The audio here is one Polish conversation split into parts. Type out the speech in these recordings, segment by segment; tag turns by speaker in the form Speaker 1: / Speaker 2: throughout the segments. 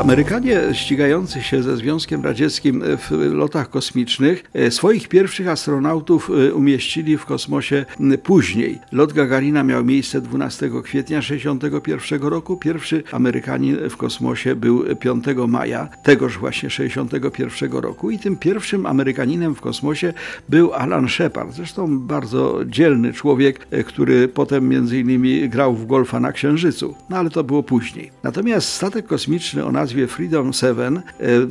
Speaker 1: Amerykanie ścigający się ze Związkiem Radzieckim w lotach kosmicznych e, swoich pierwszych astronautów e, umieścili w kosmosie później. Lot Gagarina miał miejsce 12 kwietnia 1961 roku. Pierwszy Amerykanin w kosmosie był 5 maja tegoż właśnie 1961 roku i tym pierwszym Amerykaninem w kosmosie był Alan Shepard. Zresztą bardzo dzielny człowiek, e, który potem między innymi grał w golfa na Księżycu. No ale to było później. Natomiast statek kosmiczny o Freedom 7 e,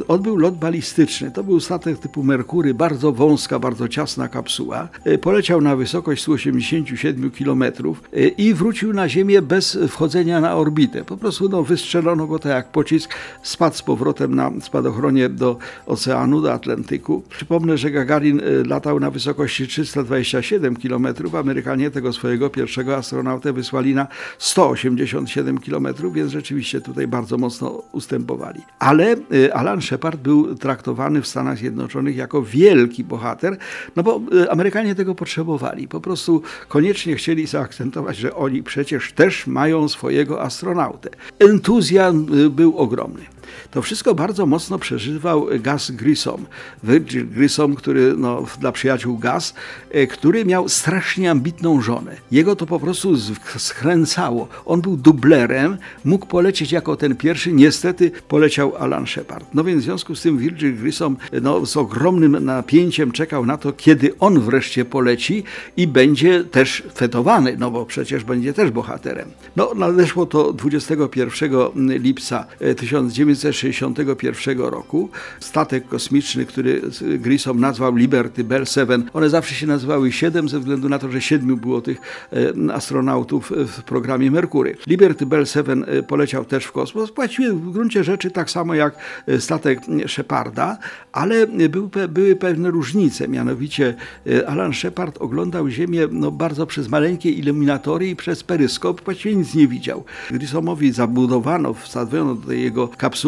Speaker 1: odbył lot balistyczny. To był statek typu Merkury, bardzo wąska, bardzo ciasna kapsuła. E, poleciał na wysokość 187 km e, i wrócił na Ziemię bez wchodzenia na orbitę. Po prostu no, wystrzelono go tak jak pocisk, spadł z powrotem na spadochronie do oceanu, do Atlantyku. Przypomnę, że Gagarin latał na wysokości 327 km. Amerykanie tego swojego pierwszego astronautę wysłali na 187 km, więc rzeczywiście tutaj bardzo mocno ustępowali Ale y, Alan Shepard był traktowany w Stanach Zjednoczonych jako wielki bohater, no bo y, Amerykanie tego potrzebowali. Po prostu koniecznie chcieli zaakcentować, że oni przecież też mają swojego astronautę. Entuzjazm y, był ogromny. To wszystko bardzo mocno przeżywał Gus Grissom. Virgil Grissom, który no, dla przyjaciół Gus, e, który miał strasznie ambitną żonę. Jego to po prostu skręcało. On był dublerem, mógł polecieć jako ten pierwszy, niestety poleciał Alan Shepard. No więc w związku z tym Virgil Grissom no, z ogromnym napięciem czekał na to, kiedy on wreszcie poleci i będzie też fetowany, no bo przecież będzie też bohaterem. No nadeszło to 21 lipca 1900 1961 roku. Statek kosmiczny, który Grissom nazwał Liberty Bell 7, one zawsze się nazywały 7 ze względu na to, że siedmiu było tych e, astronautów w programie Merkury. Liberty Bell 7 e, poleciał też w kosmos, właściwie w gruncie rzeczy tak samo jak e, statek Sheparda, ale były, były pewne różnice, mianowicie Alan Shepard oglądał Ziemię no, bardzo przez maleńkie iluminatory i przez peryskop, właściwie nic nie widział. Grissomowi zabudowano, wsadziono do jego kapsuły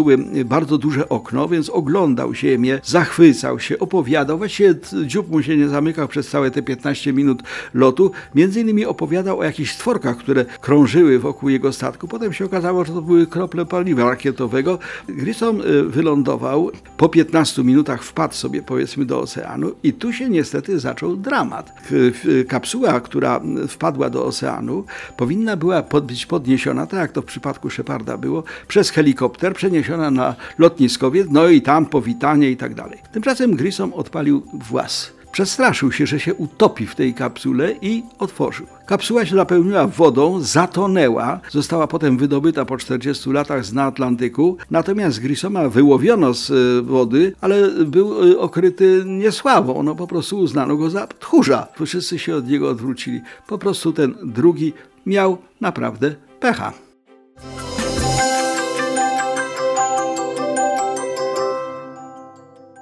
Speaker 1: bardzo duże okno, więc oglądał ziemię, zachwycał się, opowiadał. Właściwie dziób mu się nie zamykał przez całe te 15 minut lotu. Między innymi opowiadał o jakichś stworkach, które krążyły wokół jego statku. Potem się okazało, że to były krople paliwa rakietowego. Grissom y, wylądował, po 15 minutach wpadł sobie powiedzmy do oceanu i tu się niestety zaczął dramat. Kapsuła, która wpadła do oceanu, powinna była być podniesiona, tak jak to w przypadku Sheparda było, przez helikopter, przeniesiona przeniesiona na lotniskowiec, no i tam powitanie i tak dalej. Tymczasem Grissom odpalił włas. Przestraszył się, że się utopi w tej kapsule i otworzył. Kapsuła się napełniła wodą, zatonęła, została potem wydobyta po 40 latach z na Atlantyku, natomiast Grissoma wyłowiono z e, wody, ale był e, okryty niesławą, no po prostu uznano go za tchórza. Wszyscy się od niego odwrócili. Po prostu ten drugi miał naprawdę pecha.